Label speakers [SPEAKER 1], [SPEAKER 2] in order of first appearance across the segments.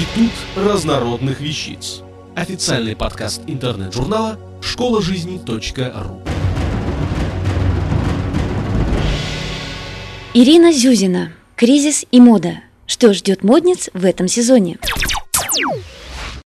[SPEAKER 1] Институт разнородных вещиц. Официальный подкаст интернет-журнала школа жизни.ру.
[SPEAKER 2] Ирина Зюзина. Кризис и мода. Что ждет модниц в этом сезоне?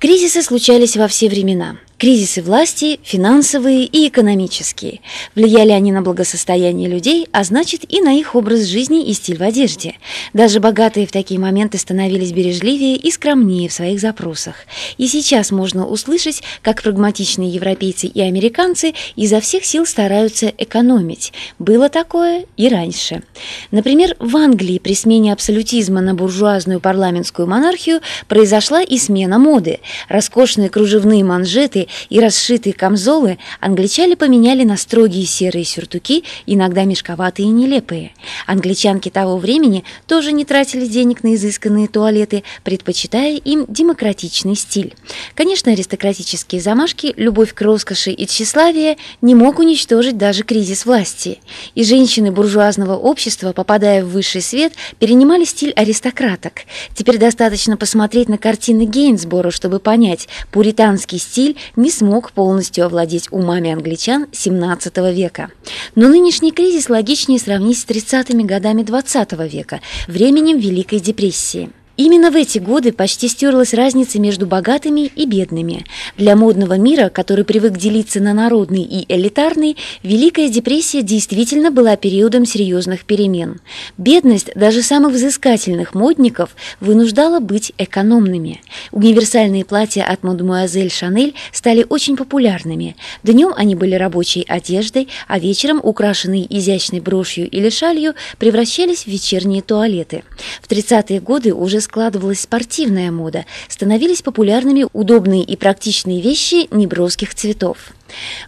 [SPEAKER 2] Кризисы случались во все времена. Кризисы власти, финансовые и экономические. Влияли они на благосостояние людей, а значит и на их образ жизни и стиль в одежде. Даже богатые в такие моменты становились бережливее и скромнее в своих запросах. И сейчас можно услышать, как прагматичные европейцы и американцы изо всех сил стараются экономить. Было такое и раньше. Например, в Англии при смене абсолютизма на буржуазную парламентскую монархию произошла и смена моды. Роскошные кружевные манжеты и расшитые камзолы англичане поменяли на строгие серые сюртуки, иногда мешковатые и нелепые. Англичанки того времени тоже не тратили денег на изысканные туалеты, предпочитая им демократичный стиль. Конечно, аристократические замашки, любовь к роскоши и тщеславие не мог уничтожить даже кризис власти. И женщины буржуазного общества, попадая в высший свет, перенимали стиль аристократок. Теперь достаточно посмотреть на картины Гейнсбора, чтобы понять, пуританский стиль не смог полностью овладеть умами англичан XVII века. Но нынешний кризис логичнее сравнить с 30-ми годами XX века, временем Великой депрессии. Именно в эти годы почти стерлась разница между богатыми и бедными. Для модного мира, который привык делиться на народный и элитарный, Великая депрессия действительно была периодом серьезных перемен. Бедность даже самых взыскательных модников вынуждала быть экономными. Универсальные платья от мадемуазель Шанель стали очень популярными. Днем они были рабочей одеждой, а вечером, украшенные изящной брошью или шалью, превращались в вечерние туалеты. В 30-е годы уже складывалась спортивная мода, становились популярными удобные и практичные вещи неброских цветов.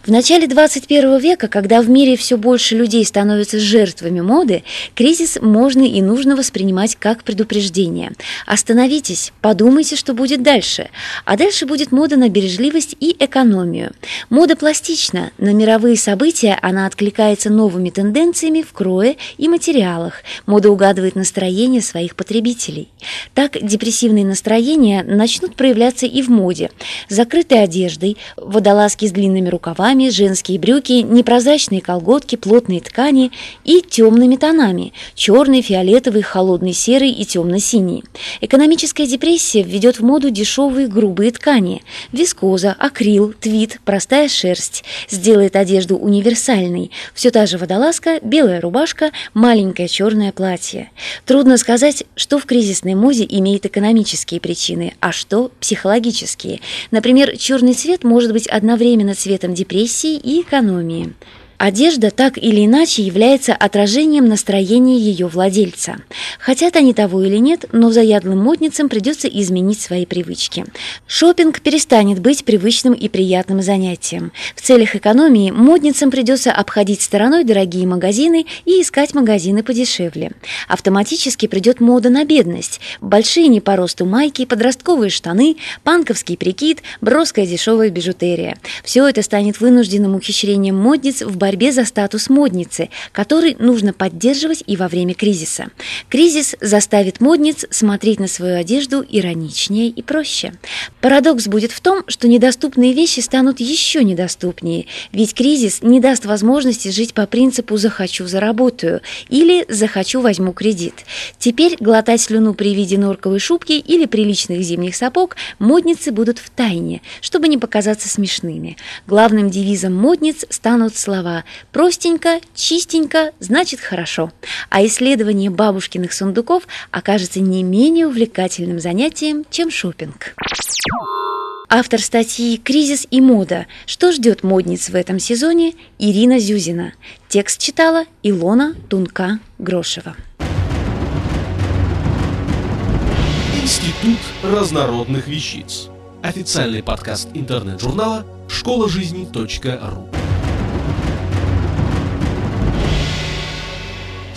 [SPEAKER 2] В начале 21 века, когда в мире все больше людей становятся жертвами моды, кризис можно и нужно воспринимать как предупреждение. Остановитесь, подумайте, что будет дальше. А дальше будет мода на бережливость и экономию. Мода пластична, на мировые события она откликается новыми тенденциями в крое и материалах. Мода угадывает настроение своих потребителей. Так депрессивные настроения начнут проявляться и в моде. Закрытой одеждой, водолазки с длинными рукавами, женские брюки, непрозрачные колготки, плотные ткани и темными тонами – черный, фиолетовый, холодный серый и темно-синий. Экономическая депрессия введет в моду дешевые грубые ткани – вискоза, акрил, твит, простая шерсть, сделает одежду универсальной. Все та же водолазка, белая рубашка, маленькое черное платье. Трудно сказать, что в кризисной моде имеет экономические причины, а что психологические. Например, черный цвет может быть одновременно цвет цветом депрессии и экономии. Одежда так или иначе является отражением настроения ее владельца. Хотят они того или нет, но заядлым модницам придется изменить свои привычки. Шопинг перестанет быть привычным и приятным занятием. В целях экономии модницам придется обходить стороной дорогие магазины и искать магазины подешевле. Автоматически придет мода на бедность. Большие не по росту майки, подростковые штаны, панковский прикид, броская дешевая бижутерия. Все это станет вынужденным ухищрением модниц в борьбе борьбе за статус модницы, который нужно поддерживать и во время кризиса. Кризис заставит модниц смотреть на свою одежду ироничнее и проще. Парадокс будет в том, что недоступные вещи станут еще недоступнее, ведь кризис не даст возможности жить по принципу «захочу, заработаю» или «захочу, возьму кредит». Теперь глотать слюну при виде норковой шубки или приличных зимних сапог модницы будут в тайне, чтобы не показаться смешными. Главным девизом модниц станут слова «простенько, чистенько, значит хорошо». А исследование бабушкиных сундуков окажется не менее увлекательным занятием, чем шопинг. Автор статьи «Кризис и мода. Что ждет модниц в этом сезоне» Ирина Зюзина. Текст читала Илона Тунка-Грошева.
[SPEAKER 1] Институт разнородных вещиц. Официальный подкаст интернет-журнала школа